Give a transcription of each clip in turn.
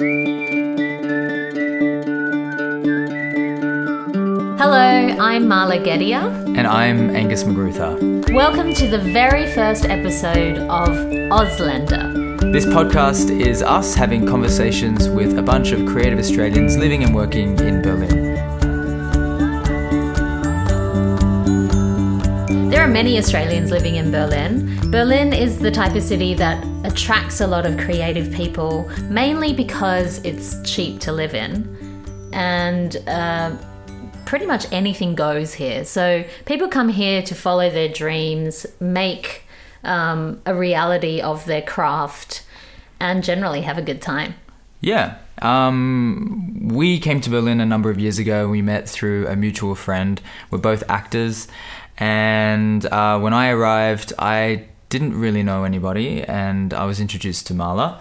Hello, I'm Marla Gedia. And I'm Angus Magrutha. Welcome to the very first episode of Auslander. This podcast is us having conversations with a bunch of creative Australians living and working in Berlin. There are many Australians living in Berlin. Berlin is the type of city that attracts a lot of creative people, mainly because it's cheap to live in. And uh, pretty much anything goes here. So people come here to follow their dreams, make um, a reality of their craft, and generally have a good time. Yeah. Um, we came to Berlin a number of years ago. We met through a mutual friend. We're both actors. And uh, when I arrived, I didn't really know anybody, and I was introduced to Marla.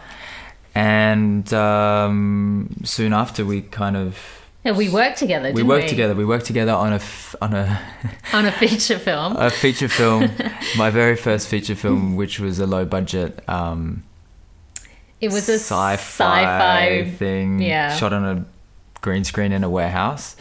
And um, soon after, we kind of Yeah, we worked together. we worked together. We worked together on a f- on a on a feature film. a feature film, my very first feature film, which was a low budget um, it was a sci-fi, sci-fi. thing, yeah. shot on a green screen in a warehouse,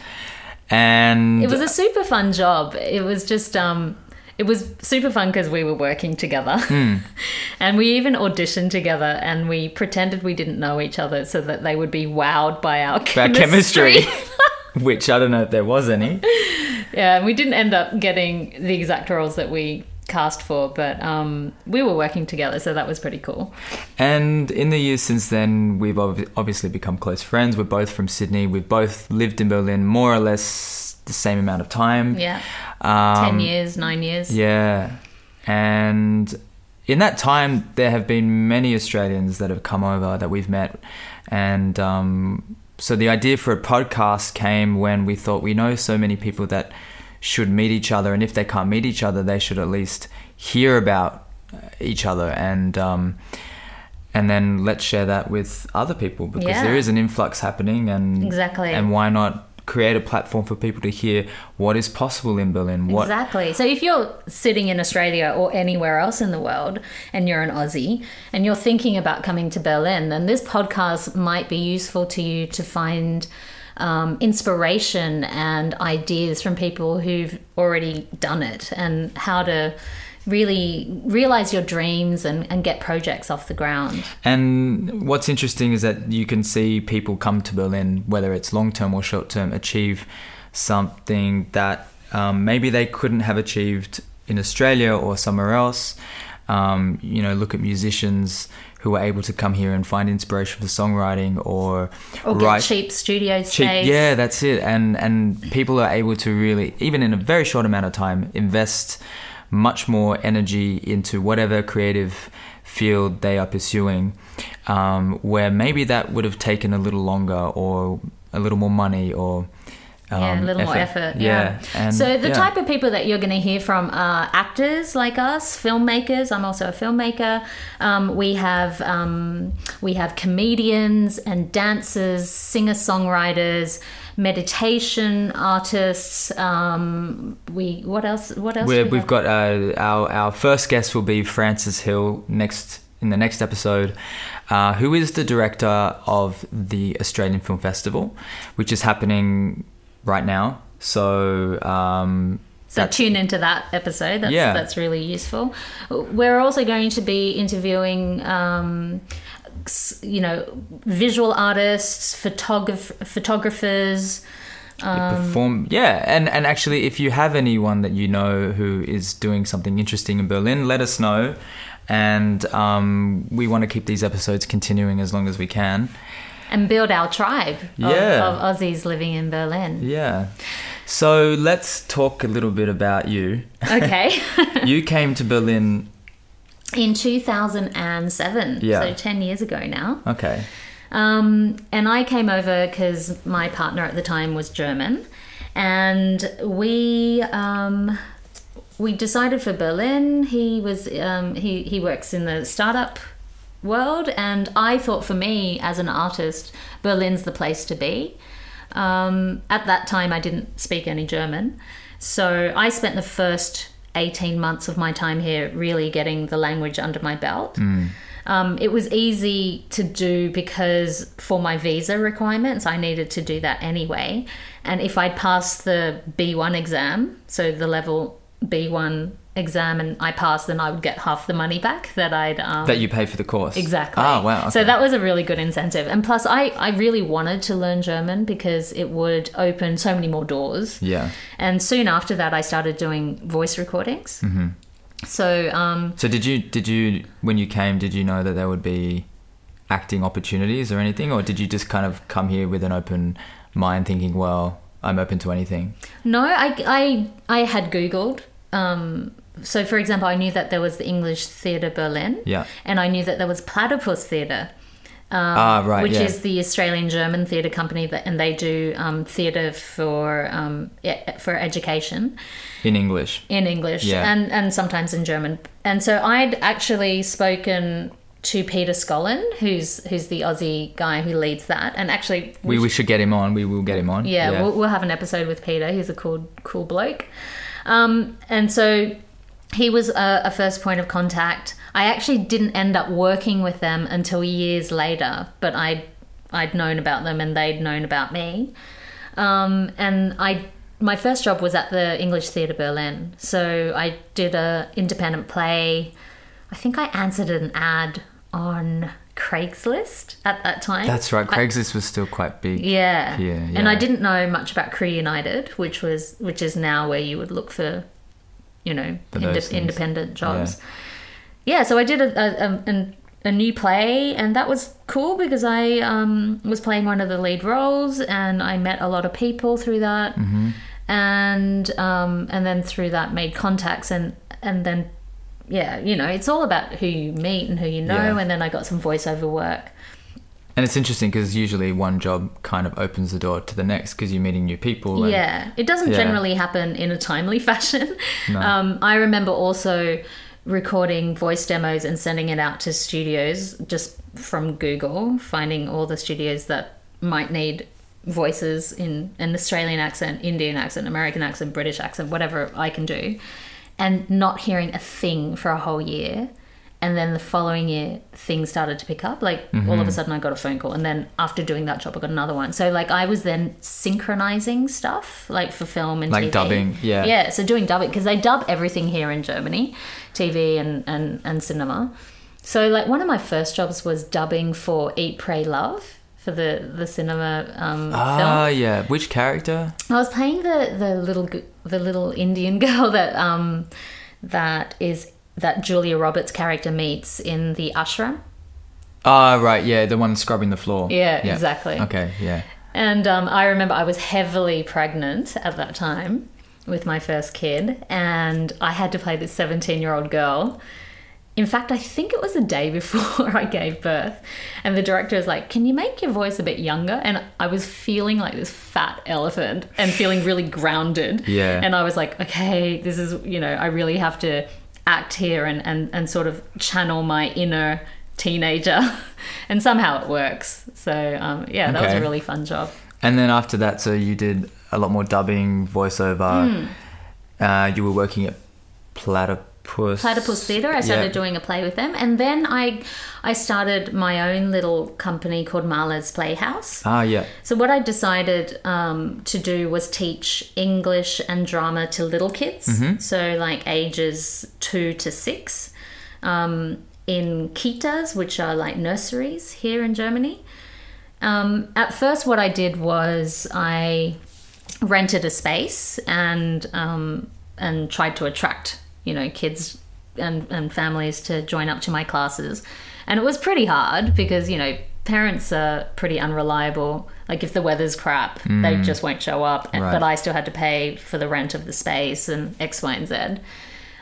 and It was a super fun job. It was just um it was super fun because we were working together. Hmm. and we even auditioned together and we pretended we didn't know each other so that they would be wowed by our our chemistry. chemistry, which I don't know if there was any. yeah, and we didn't end up getting the exact roles that we cast for, but um, we were working together, so that was pretty cool. And in the years since then, we've ob- obviously become close friends. We're both from Sydney. We've both lived in Berlin more or less the same amount of time. Yeah. Um, 10 years, 9 years. Yeah. And in that time, there have been many Australians that have come over that we've met. And um, so the idea for a podcast came when we thought we know so many people that should meet each other. And if they can't meet each other, they should at least hear about uh, each other. And. Um, and then let's share that with other people because Yeah. there is an influx happening and Exactly. and why not create a platform for people to hear what is possible in Berlin what Exactly. So if you're sitting in Australia or anywhere else in the world and you're an Aussie and you're thinking about coming to Berlin, then this podcast might be useful to you to find um, inspiration and ideas from people who've already done it and how to really realize your dreams and, and get projects off the ground. And what's interesting is that you can see people come to Berlin, whether it's long term or short term, achieve something that um, maybe they couldn't have achieved in Australia or somewhere else. Um, you know, look at musicians who are able to come here and find inspiration for songwriting or, Or get write cheap studio cheap. space. Yeah, that's it. And and people are able to really, even in a very short amount of time, invest much more energy into whatever creative field they are pursuing. Um, where maybe that would have taken a little longer or a little more money or um, yeah, a little more effort. Yeah. And, so the yeah. type of people that you're going to hear from are actors like us, filmmakers. I'm also a filmmaker. Um, we have um, we have comedians and dancers, singer songwriters, meditation artists. Um, we what else? What else? We're, we we've got uh, our our first guest will be Francis Hill next in the next episode, uh, who is the director of the Australian Film Festival, which is happening right now. So um, So tune into that episode. That's, Yeah. that's really useful. We're also going to be interviewing, um, you know, visual artists, photograph- photographers. Um, perform yeah and and actually if you have anyone that you know who is doing something interesting in berlin let us know and um, we want to keep these episodes continuing as long as we can and build our tribe of, Yeah. of Aussies living in Berlin. yeah so let's talk a little bit about you Okay. you came to berlin in 2007, Yeah. so 10 years ago now. okay Um, and I came over because my partner at the time was German, and we um, we decided for Berlin. He was um, he he works in the startup world, and I thought for me as an artist, Berlin's the place to be. Um, at that time, I didn't speak any German, so I spent the first 18 months of my time here really getting the language under my belt. Um, it was easy to do because for my visa requirements, I needed to do that anyway. And if I'd passed the B1 exam, so the level B1 exam, and I passed, then I would get half the money back that I'd. Um, That you pay for the course. Exactly. Oh wow. So that was a really good incentive. And plus, I, I really wanted to learn German because it would open so many more doors. Yeah. And soon after that, I started doing voice recordings. Mm-hmm. So, um, So did you did you when you came did you know that there would be acting opportunities or anything or did you just kind of come here with an open mind thinking well I'm open to anything? no, I, I, I had Googled. Um, so, for example, I knew that there was the English Theatre Berlin. Yeah. And I knew that there was Platypus Theatre. Um, Ah, right, Which yeah. is the Australian German theatre company, that, and they do um, theatre for um, for education. In English. in English Yeah. and, and sometimes in German. And so I'd actually spoken to Peter Scollin, who's who's the Aussie guy who leads that. And actually, We, we should get him on. We will get him on. yeah, We'll, we'll have an episode with Peter. He's a cool cool bloke. Um, and so he was a, a first point of contact. I actually didn't end up working with them until years later, but I I'd known about them and they'd known about me. Um, and I my first job was at the English Theatre Berlin. So I did a independent play. I think I answered an ad on Craigslist at that time. That's right. I- Craigslist was still quite big. yeah. Yeah, And I didn't know much about Crew United, which was which is now where you would look for, you know, For inde- those things. independent jobs. Yeah. so I did a a, a, a new play, and that was cool because I um, was playing one of the lead roles, and I met a lot of people through that, Mm-hmm. and um, and then through that made contacts, and and then. Yeah, you know, it's all about who you meet and who you know, Yeah. and then I got some voiceover work. And it's interesting because usually one job kind of opens the door to the next because you're meeting new people. And, Yeah, it doesn't Yeah. generally happen in a timely fashion. No. Um, I remember also recording voice demos and sending it out to studios just from Google, finding all the studios that might need voices in an Australian accent, Indian accent, American accent, British accent, whatever I can do, and not hearing a thing for a whole year. And then the following year, things started to pick up. Like all Mm-hmm. of a sudden, I got a phone call, and then after doing that job, I got another one. So like I was then synchronizing stuff, like for film and Like TV. dubbing, yeah. yeah. So doing dubbing because they dub everything here in Germany, TV and and and cinema. So like one of my first jobs was dubbing for Eat, Pray, Love for the the cinema um, Ah, film. yeah. Which character? I was playing the the little the little Indian girl that um that is that Julia Roberts character meets in the ashram. Ah, right. Yeah, the one scrubbing the floor. Yeah, exactly. Okay, yeah. And um, I remember I was heavily pregnant at that time with my first kid, and I had to play this 17 year old girl. In fact, I think it was a day before I gave birth, and the director was like, Can you make your voice a bit younger? And I was feeling like this fat elephant and feeling really grounded. Yeah. And I was like, Okay, this is, you know, I really have to act here and, and, and sort of channel my inner teenager. and somehow it works. So, um, yeah, that was a really fun job. And then after that, so you did a lot more dubbing, voiceover. Hmm. Uh, you were working at Platypus. Platypus Theatre. I started Yeah. doing a play with them, and then I I started my own little company called Marla's Playhouse. Ah, yeah. So what I decided um, to do was teach English and drama to little kids, so like ages two to six, um, in kitas, which are like nurseries here in Germany. Um, at first, what I did was I rented a space and um, and tried to attract you know kids and, and families to join up to my classes. And it was pretty hard because you know parents are pretty unreliable. Like if the weather's crap they just won't show up. And, Right. but i still had to pay for the rent of the space and x y and z.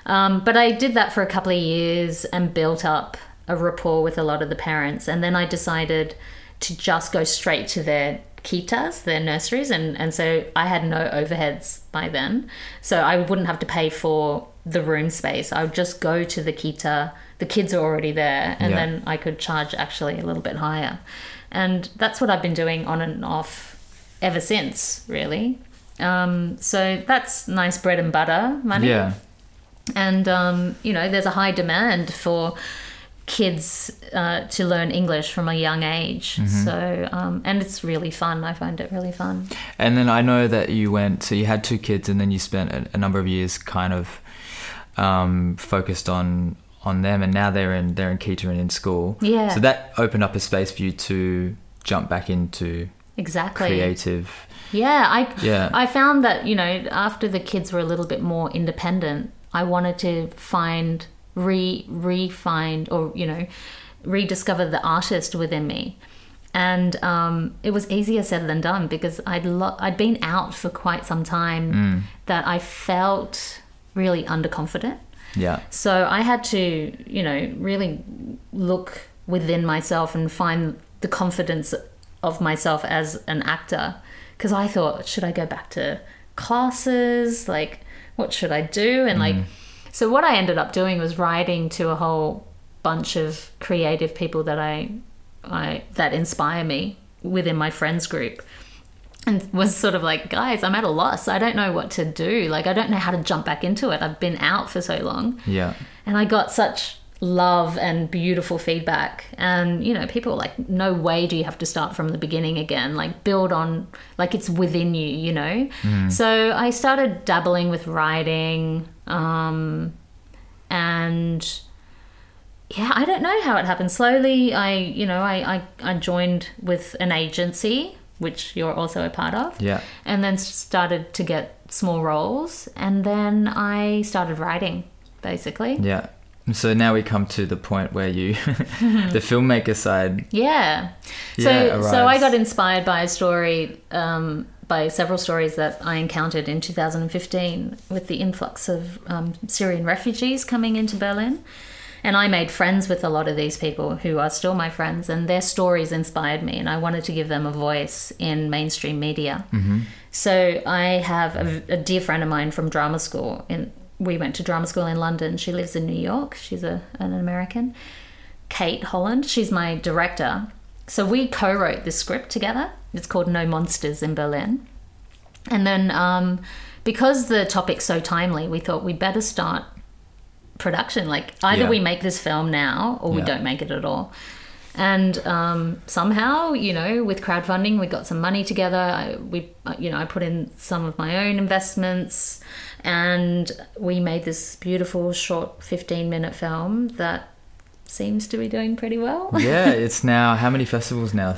Um, but i did that for a couple of years and built up a rapport with a lot of the parents. And then i decided to just go straight to their kitas, their nurseries, and, and so I had no overheads by then. So I wouldn't have to pay for the room space. I would just go to the kita, the kids are already there, and Yeah. then I could charge actually a little bit higher. And that's what I've been doing on and off ever since, really. Um, so that's nice bread and butter money Yeah. and um, you know there's a high demand for kids uh, to learn English from a young age. So, um, and it's really fun. I find it really fun. And then I know that you went, so you had two kids, and then you spent a, a number of years kind of um, focused on on them, and now they're in they're in Keterin in school. Yeah. So that opened up a space for you to jump back into Exactly. creative. Yeah, I Yeah. I found that you know after the kids were a little bit more independent, I wanted to find re re-find or you know rediscover the artist within me, and um, it was easier said than done because I'd lo- I'd been out for quite some time that I felt really underconfident. Yeah. So I had to, you know, really look within myself and find the confidence of myself as an actor. Because I thought, should I go back to classes? Like, what should I do? And like, mm. so what I ended up doing was writing to a whole bunch of creative people that I, I that inspire me within my friends group and was sort of like, guys, I'm at a loss. I don't know what to do. Like, I don't know how to jump back into it. I've been out for so long. Yeah. And I got such love and beautiful feedback. And, you know, people were like, no way do you have to start from the beginning again. Like, build on, like, it's within you, you know? So I started dabbling with writing. Um, and yeah, I don't know how it happened. Slowly, I, you know, I, I, I joined with an agency, which you're also a part of Yeah. and then started to get small roles and then i started writing basically Yeah. So now we come to the point where you, the filmmaker side. yeah so Yeah, so i got inspired by a story um, by several stories that i encountered in 2015 with the influx of um, syrian refugees coming into berlin and i made friends with a lot of these people who are still my friends and their stories inspired me and i wanted to give them a voice in mainstream media So I have a, a dear friend of mine from drama school. In we went to drama school in London. She lives in New York. She's a, an American. Kate Holland. She's my director. So we co-wrote this script together. It's called No Monsters in Berlin. And then um, because the topic's so timely, we thought we'd better start production. Like either Yeah. we make this film now or we Yeah. don't make it at all. And um, somehow, you know, with crowdfunding, we got some money together. I, we, uh, you know, I put in some of my own investments, and we made this beautiful short fifteen-minute film that seems to be doing pretty well. Yeah. It's now, how many festivals now?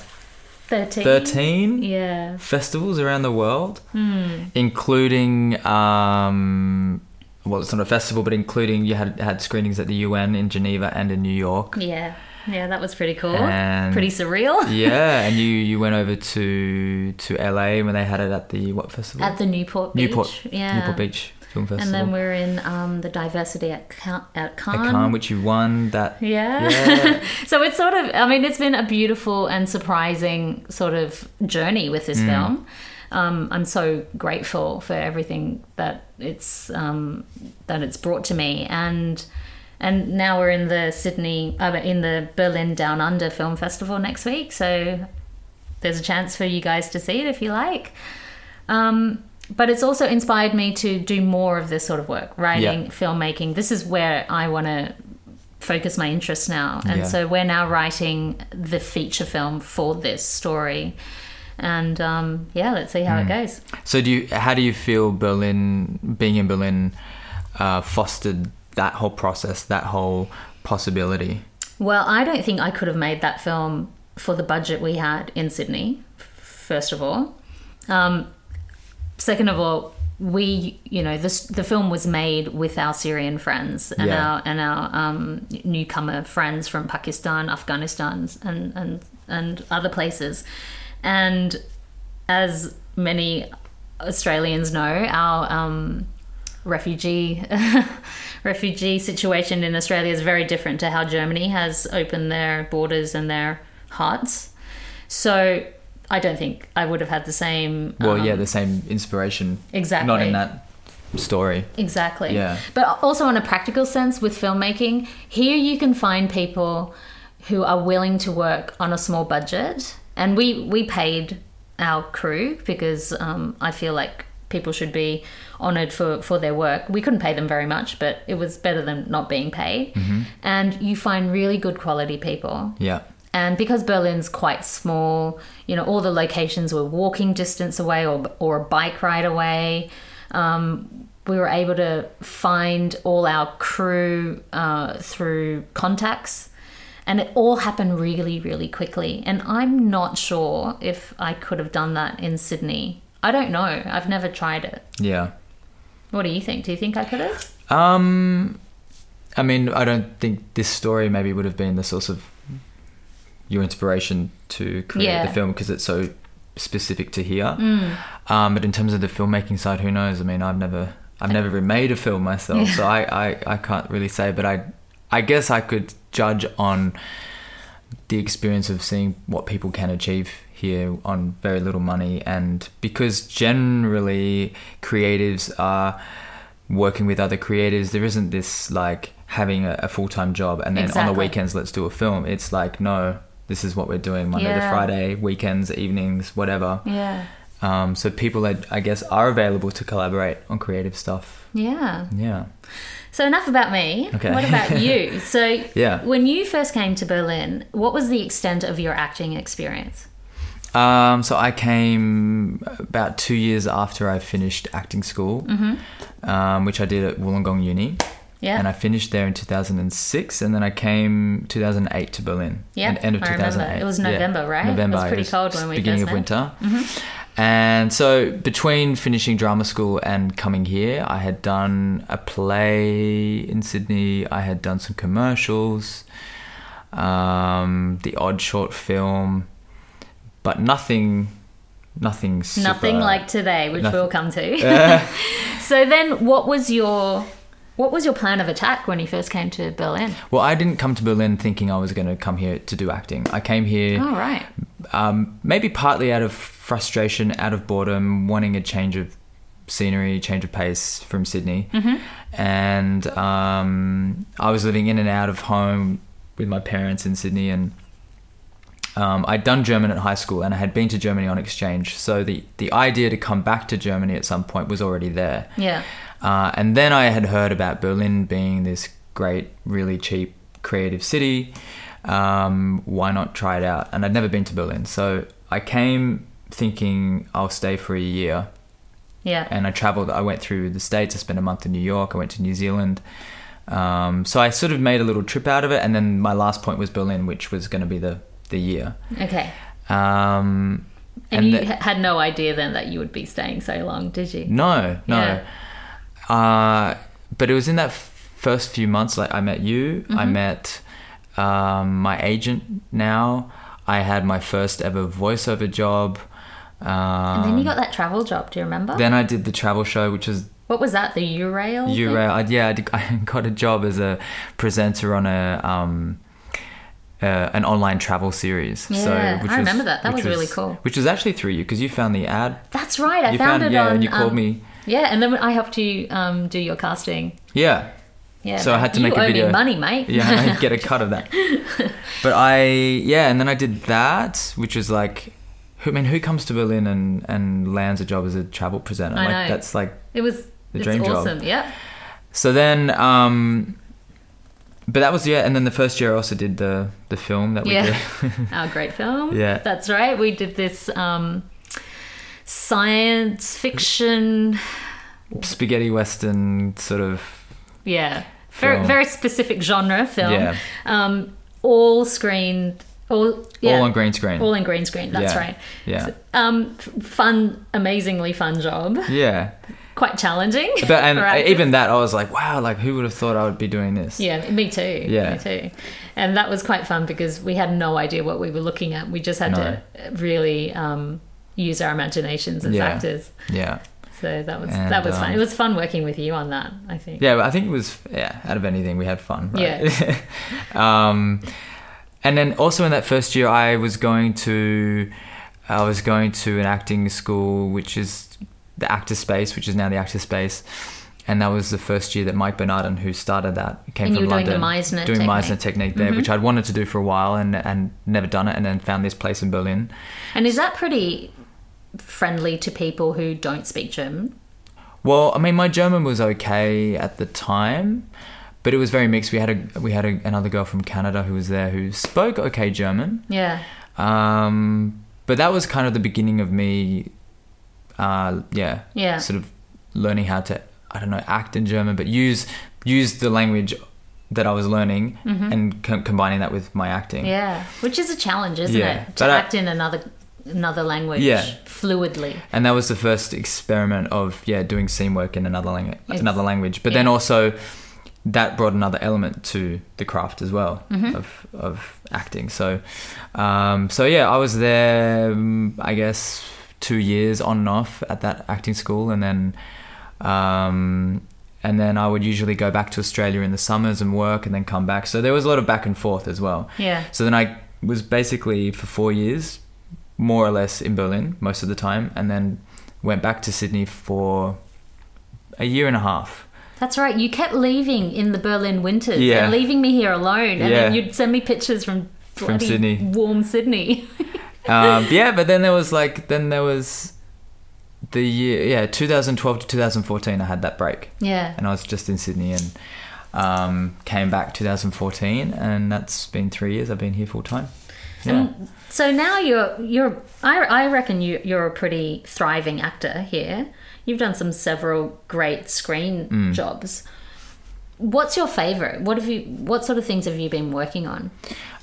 Thirteen. 13 Yeah. festivals around the world, Hmm. including, um, well, it's not a festival, but including you had had screenings at the UN in Geneva and in New York. Yeah. Yeah, that was pretty cool. And- pretty surreal. yeah, and you you went over to to LA when they had it at the what festival? At the Newport Beach. Newport Yeah. Newport Beach Film Festival. And then we're in um, the diversity at, Ca- at at Cannes. Cannes, which you won. That Yeah. Yeah. so it's sort of, I mean, it's been a beautiful and surprising sort of journey with Mm. this film. Um, I'm so grateful for everything that it's um, that it's brought to me, and and now we're in the Sydney, uh, in the Berlin Down Under Film Festival next week. So there's a chance for you guys to see it if you like. Um, but it's also inspired me to do more of this sort of work, writing, Yeah. filmmaking. This is where I want to focus my interests now. And Yeah. so we're now writing the feature film for this story. And um, yeah, let's see how Hmm. it goes. So do you? How do you feel Berlin being in Berlin uh, fostered that whole process, that whole possibility? Well, I don't think I could have made that film for the budget we had in Sydney, first of all. Um, second of all, we, you know, this, the film was made with our Syrian friends and Yeah. our and our um, newcomer friends from Pakistan, Afghanistan, and and and other places. And as many Australians know, our um, refugee refugee situation in Australia is very different to how Germany has opened their borders and their hearts. So I don't think I would have had the same. Well, um, yeah, the same inspiration. exactly. Not in that story. Exactly. Yeah. But also on a practical sense with filmmaking, here you can find people who are willing to work on a small budget, and we we paid our crew because um, I feel like people should be honored for for their work. We couldn't pay them very much, but it was better than not being paid. And you find really good quality people. Yeah. And because Berlin's quite small, you know, all the locations were walking distance away or, or a bike ride away. Um, we were able to find all our crew uh, through contacts. And it all happened really, really quickly. And I'm not sure if I could have done that in Sydney. I don't know. I've never tried it. Yeah. What do you think? Do you think I could have? Um, I mean, I don't think this story maybe would have been the source of your inspiration to create Yeah. the film because it's so specific to here. Um, but in terms of the filmmaking side, who knows? I mean, I've never, I've never made a film myself, so I, I, I can't really say. But I, I guess I could judge on the experience of seeing what people can achieve here on very little money. And because generally creatives are working with other creatives there isn't this like having a, a full-time job and then on the weekends let's do a film. It's like no this is what we're doing monday to friday weekends evenings whatever. Yeah. um, so people that i guess are available to collaborate on creative stuff. Yeah. yeah So enough about me. Okay. What about you? So Yeah. when you first came to Berlin, what was the extent of your acting experience? Um, so I came about two years after I finished acting school, um, which I did at Wollongong Uni. Mm-hmm. Yeah. And I finished there in 2006, and then I came 2008 to Berlin. Yeah, end, of I remember. 2008. It was Yeah, November, right? It was November. pretty cold when we beginning first of met. Mm-hmm. And so between finishing drama school and coming here, I had done a play in Sydney. I had done some commercials, um, the odd short film, but nothing, nothing. Super, Nothing like today, which Nothing. we'll come to. Uh, so then what was your what was your plan of attack when you first came to Berlin? well, I didn't come to Berlin thinking I was going to come here to do acting. I came here. Oh right. um, maybe partly out of frustration, out of boredom, wanting a change of scenery, change of pace from Sydney. And um, I was living in and out of home with my parents in Sydney, and um, I'd done German at high school, and I had been to Germany on exchange. So the the idea to come back to Germany at some point was already there. Yeah. Uh, and then I had heard about Berlin being this great, really cheap, creative city. Um, why not try it out? And I'd never been to Berlin. So I came thinking I'll stay for a year. Yeah. And I traveled, I went through the States. I spent a month in New York. I went to New Zealand. Um, so I sort of made a little trip out of it. And then my last point was Berlin, which was going to be the, the year. Okay. Um, And, you the- ha- had no idea then that you would be staying so long, did you? No, no. Yeah. Uh, but it was in that f- first few months, like I met you, I Mm-hmm. met um, my agent now. I had my first ever voiceover job. Um, And then you got that travel job, do you remember? then I did the travel show, which was what was that? The Eurail? Eurail. I, yeah, I, did, I got a job as a presenter on a um, uh, an online travel series. so, Yeah, which I remember that. That which was really cool. Which was actually through you because you found the ad. That's right. I you found, it yeah, on and you called um, me. Yeah, and then I helped you um, do your casting. Yeah, Yeah. So I had to make a video. money, mate. yeah, I get a cut of that. But I, yeah, and then I did that, which was like, who, I mean, who comes to Berlin and, and lands a job as a travel presenter? I like, know. that's like, It was The it's dream job. Yeah. so then, um, but that was, yeah, and then the first year I also did the, the film that we Yeah. did. Our great film. Yeah. That's right. We did this um, science fiction. Spaghetti Western sort of, Yeah. Very, Film. very specific genre film. Yeah. Um, all screened. All, yeah, all on green screen. all in green screen. That's Yeah. right. yeah. So, um, f- fun, amazingly fun job. yeah. Quite challenging. But, and even that, I was like, wow, like, who would have thought I would be doing this? Yeah, me too. Yeah. Me too. And that was quite fun because we had no idea what we were looking at. We just had to really um, use our imaginations as Yeah. actors. Yeah. So that was And, that was fun. um, It was fun working with you on that. I think. Yeah, I think it was yeah. Out of anything, we had fun. Right? Yeah. um, and then also in that first year, I was going to, I was going to an acting school, which is the Actor Space, which is now the Actor Space, and that was the first year that Mike Bernardin, who started that, came And from you were doing the London, Meisner doing technique. Meisner technique there, which I'd wanted to do for a while and and never done it, and then found this place in Berlin. And is that pretty friendly to people who don't speak German? Well, I mean, my German was okay at the time, but it was very mixed. We had a we had a, another girl from Canada who was there who spoke okay German. Yeah. Um, but that was kind of the beginning of me, uh, yeah, Yeah. sort of learning how to I don't know act in German, but use use the language that I was learning and com- combining that with my acting. Mm-hmm. Yeah. Which is a challenge, isn't Yeah. it? To But I- act in another another language Yeah. fluidly. and that was the first experiment of yeah doing scene work in another language another language but then also that brought another element to the craft as well Mm-hmm. of of acting so um so yeah i was there um, i guess two years on and off at that acting school and then um and then i would usually go back to australia in the summers and work and then come back so there was a lot of back and forth as well Yeah. so then I was basically for four years, more or less in Berlin most of the time, and then went back to Sydney for a year and a half. That's right. You kept leaving in the Berlin winters Yeah. and leaving me here alone. And then you'd send me pictures from From Sydney. warm Sydney. Um, yeah, but then there was like then there was the year yeah 2012 to 2014. I had that break, yeah. and I was just in Sydney and um, came back 2014, and that's been three years. I've been here full time. Yeah. And so now you're you're I, I reckon you you're a pretty thriving actor here. You've done some several great screen Mm. jobs. What's your favorite? What have you what sort of things have you been working on?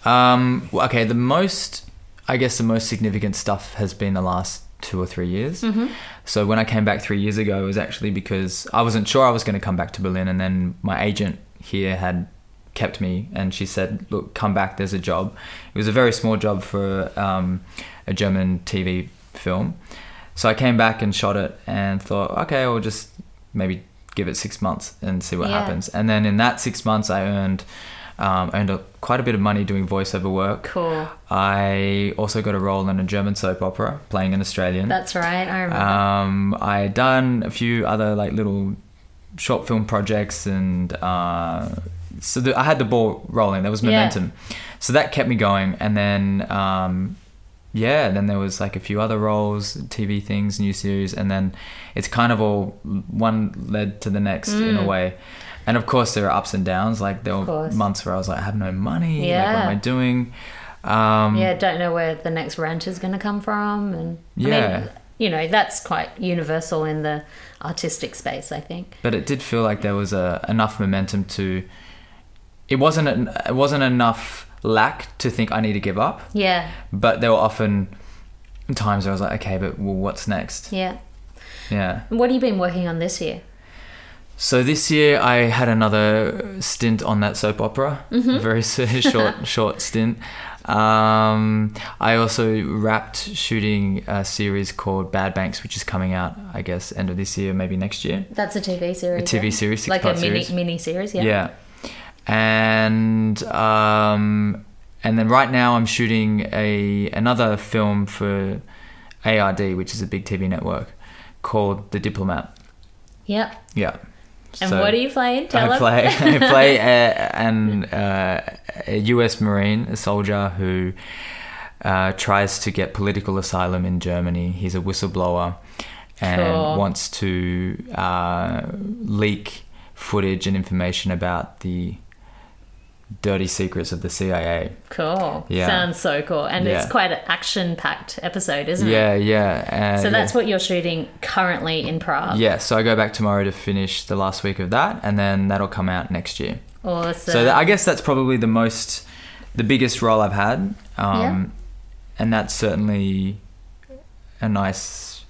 Um, well, okay, the most, I guess, the most significant stuff has been the last two or three years. Mm-hmm. So when I came back three years ago, it was actually because I wasn't sure I was going to come back to Berlin, and then my agent here had kept me, and she said, "Look, come back. There's a job." It was a very small job for um, a German TV film. So I came back and shot it, and thought, okay, I'll just maybe give it six months and see what Yeah. happens. And then in that six months, I earned um, earned a, quite a bit of money doing voiceover work. Cool. I also got a role in a German soap opera playing an Australian. That's right. I remember. Um, I had done a few other like little short film projects, and uh, so the, I had the ball rolling. There was Yeah. momentum, so that kept me going. And then, um, yeah, then there was like a few other roles, TV things, new series, and then it's kind of all one led to the next in a Mm. way. And of course, there are ups and downs. Like there were months where I was like, I have no money. Like, what am I doing? Um, yeah, don't know where the next rent is going to come from, and I Yeah. mean, you know, that's quite universal in the artistic space. I think. but it did feel like there was a, enough momentum to it wasn't an, it wasn't enough lack to think I need to give up Yeah. but there were often times where I was like okay but well what's next Yeah. yeah What have you been working on this year? so this year I had another stint on that soap opera a very short short stint um, I also wrapped shooting a series called Bad Banks which is coming out I guess end of this year maybe next year That's a TV series. A TV yeah? series, like a mini series. mini series. Yeah. Yeah. And um, and then right now I'm shooting a another film for ARD, which is a big TV network, called The Diplomat. Yep. Yeah. And So what are you playing? Tell I us. play I play a, an uh, a U.S. Marine, a soldier who uh, tries to get political asylum in Germany. He's a whistleblower and wants to uh, leak footage and information about the dirty secrets of the CIA. Cool. Yeah. Sounds so cool. And it's quite an action packed episode, isn't Yeah, it? yeah. Uh, So that's yeah. what you're shooting currently in Prague. Yeah, so I go back tomorrow to finish the last week of that, and then that'll come out next year. Awesome. So that, I guess that's probably the most, the biggest role I've had, um, Yeah. and that's certainly a nice,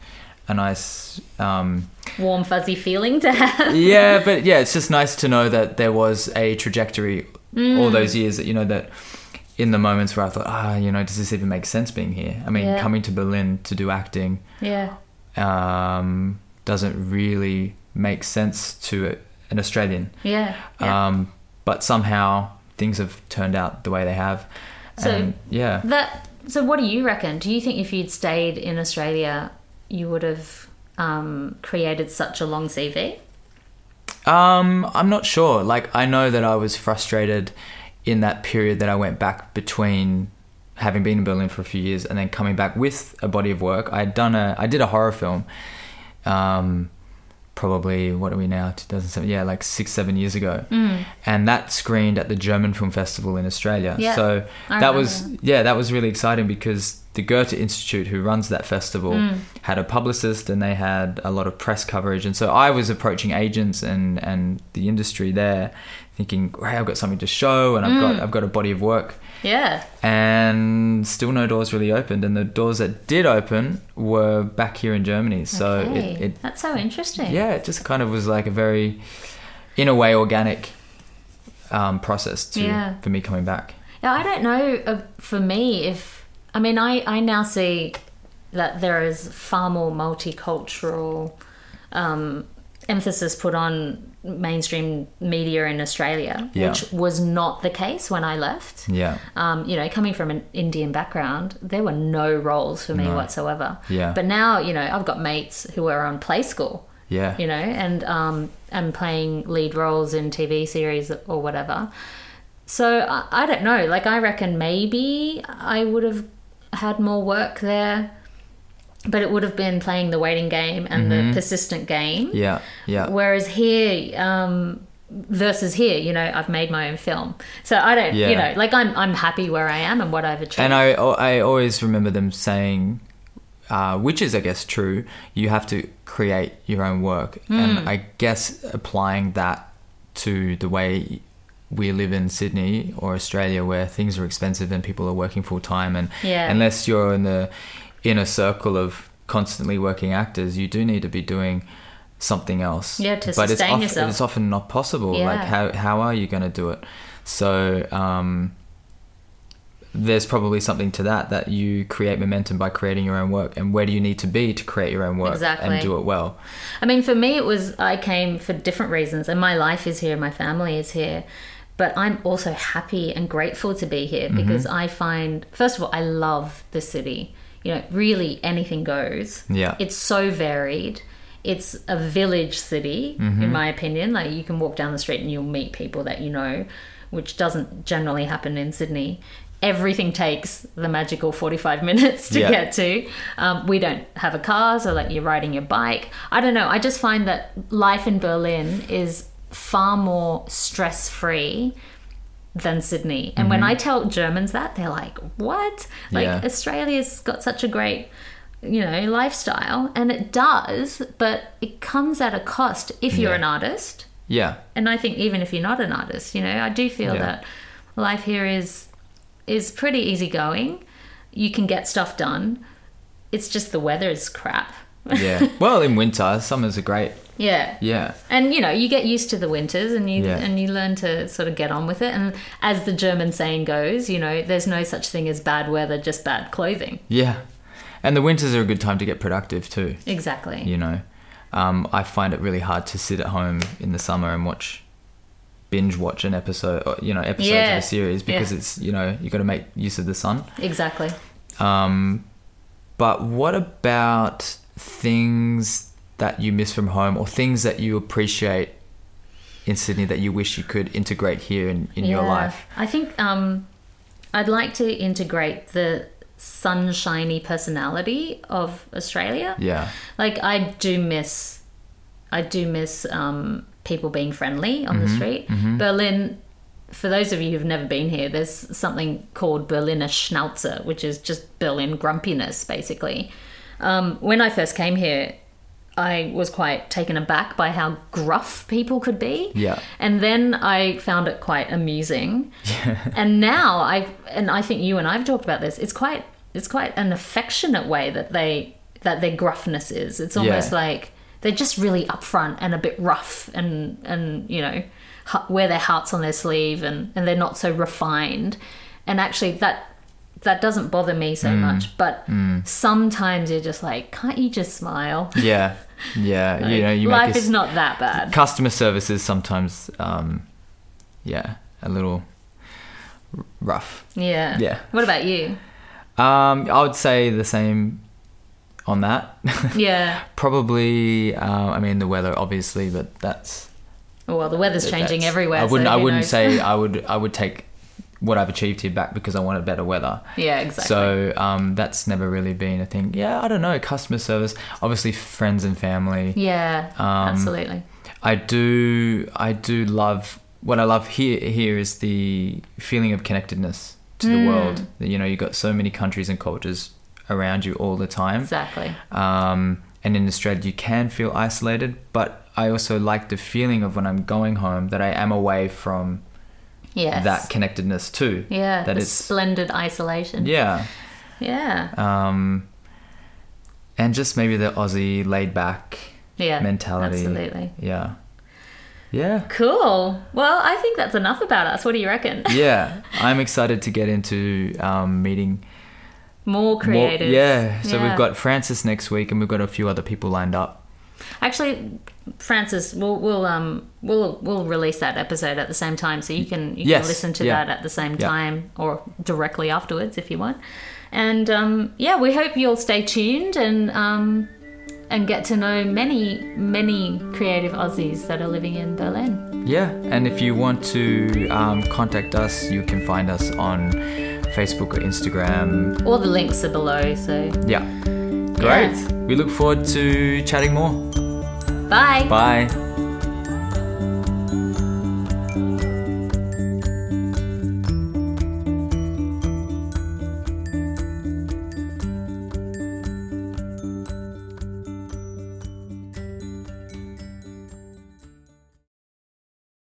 a nice. Um, Warm, fuzzy feeling to have. yeah, but yeah, it's just nice to know that there was a trajectory Mm. all those years that you know that in the moments where I thought, ah, you know, does this even make sense being here? I mean, Yeah. coming to Berlin to do acting Yeah. um, doesn't really make sense to an Australian. Yeah. yeah. Um, but somehow things have turned out the way they have. So- and yeah. That. So, what do you reckon? Do you think if you'd stayed in Australia, you would have um, created such a long CV? Um, I'm not sure. Like, I know that I was frustrated in that period that I went back between having been in Berlin for a few years and then coming back with a body of work. I had done a I did a horror film. Um, probably what are we now 2007 yeah like six seven years ago Mm. and that screened at the german film festival in australia Yeah, so I that was yeah that was really exciting because the goethe institute who runs that festival Mm. had a publicist and they had a lot of press coverage and so i was approaching agents and and the industry there thinking hey i've got something to show and i've Mm. got i've got a body of work Yeah. and still no doors really opened and the doors that did open were back here in germany so okay. it, it That's so interesting. yeah, it just kind of was like a very, in a way, organic um, process to Yeah. for me coming back. Yeah, I don't know uh, for me if I mean I I now see that there is far more multicultural um, emphasis put on mainstream media in Australia, Yeah. which was not the case when I left. Yeah, Um, you know, coming from an Indian background, there were no roles for me No. whatsoever. Yeah. But now, you know, I've got mates who are on play school yeah, you know, and um, and playing lead roles in TV series or whatever. So I, I don't know. Like I reckon maybe I would have had more work there, but it would have been playing the waiting game and the persistent game. Mm-hmm. yeah, yeah, Whereas here, um, versus here, you know, I've made my own film. So I don't, Yeah. you know, like I'm I'm happy where I am and what I've achieved. and I I always remember them saying. Uh, which is, I guess, true. You have to create your own work, Hmm. and I guess applying that to the way we live in Sydney or Australia, where things are expensive and people are working full time, and Yeah. unless you're in the inner circle of constantly working actors, you do need to be doing something else. Yeah, to but it's, sustain of- yourself. it's often not possible. Yeah. Like how how are you going to do it? So um, there's probably something to that that you create momentum by creating your own work, and where do you need to be to create your own work Exactly. and do it well? I mean, for me, it was I came for different reasons, and my life is here, my family is here. But I'm also happy and grateful to be here Mm-hmm. because I find, first of all, I love the city. You know, really anything goes. Yeah. It's so varied. It's a village city, Mm-hmm. in my opinion. Like you can walk down the street and you'll meet people that you know, which doesn't generally happen in Sydney. Everything takes the magical 45 minutes to Yeah. get to. Um, we don't have a car, so like you're riding your bike. I don't know. I just find that life in Berlin is far more stress free than Sydney. And when mm-hmm. I tell Germans that, they're like, "What? Like Yeah. Australia's got such a great, you know, lifestyle." And it does, but it comes at a cost if you're Yeah. an artist. Yeah, And I think even if you're not an artist, you know, I do feel Yeah. that life here is is pretty easygoing. You can get stuff done. It's just the weather is crap. yeah. well, in winter, summers are great. Yeah. Yeah, And you know, you get used to the winters and you Yeah. and you learn to sort of get on with it. And as the German saying goes, you know, there's no such thing as bad weather, just bad clothing. yeah. And the winters are a good time to get productive too. Exactly. you know um, i find it really hard to sit at home in the summer and watch binge watch an episode or you know episodes Yeah. of a series because Yeah. it's you know you got to make use of the sun Exactly. um, but what about things that you miss from home or things that you appreciate in sydney that you wish you could integrate here in, in your life I think um, I'd like to integrate the sunshiny personality of Australia. yeah Like I do miss, I do miss um, people being friendly on the street. Berlin, for those of you who've never been here, there's something called Berliner Schnauze, which is just Berlin grumpiness, basically. Um, when I first came here, I was quite taken aback by how gruff people could be. Yeah. And then I found it quite amusing. and now I and I think you and I've talked about this. It's quite it's quite an affectionate way that they that their gruffness is. It's almost Yeah. like they're just really upfront and a bit rough and and you know wear their hearts on their sleeve and and they're not so refined. And actually that that doesn't bother me so Mm. much, but sometimes you're just like, can't you just smile? yeah yeah you know you Life a, is not that bad. customer service is sometimes um, yeah a little rough Yeah. Yeah. What about you? Um, I would say the same on that. Yeah. Probably, uh, I mean, the weather, obviously, but that's Well, the weather's changing everywhere. I wouldn't. so I wouldn't knows? say I would. I would take what I've achieved here back because I wanted better weather. Yeah, exactly. So um, that's never really been a thing. Yeah, I don't know. Customer service, obviously, friends and family. yeah, Um, absolutely. I do. I do love what I love here. Here is the feeling of connectedness to the Mm. world. You know, you've got so many countries and cultures around you all the time. Exactly. Um, and in Australia, you can feel isolated, but I also like the feeling of when I'm going home that I am away from Yes. that connectedness too. yeah, that is splendid isolation. Yeah. Yeah. Um, and just maybe the Aussie laid back Yeah. mentality. Absolutely. Yeah. Yeah. Cool. Well, I think that's enough about us. What do you reckon? Yeah. I'm excited to get into um, meeting More more. Yeah. So Yeah. we've got Francis next week and we've got a few other people lined up. Actually, Francis, we'll we'll um we'll we'll release that episode at the same time, so you can you Yes, can listen to yeah. that at the same Yeah. time or directly afterwards if you want. And um, yeah, we hope you'll stay tuned and um, and get to know many many creative Aussies that are living in Berlin. Yeah. And if you want to um, contact us, you can find us on Facebook or Instagram. All the links are below. So Yeah. Great. Yeah. We look forward to chatting more. bye. Bye.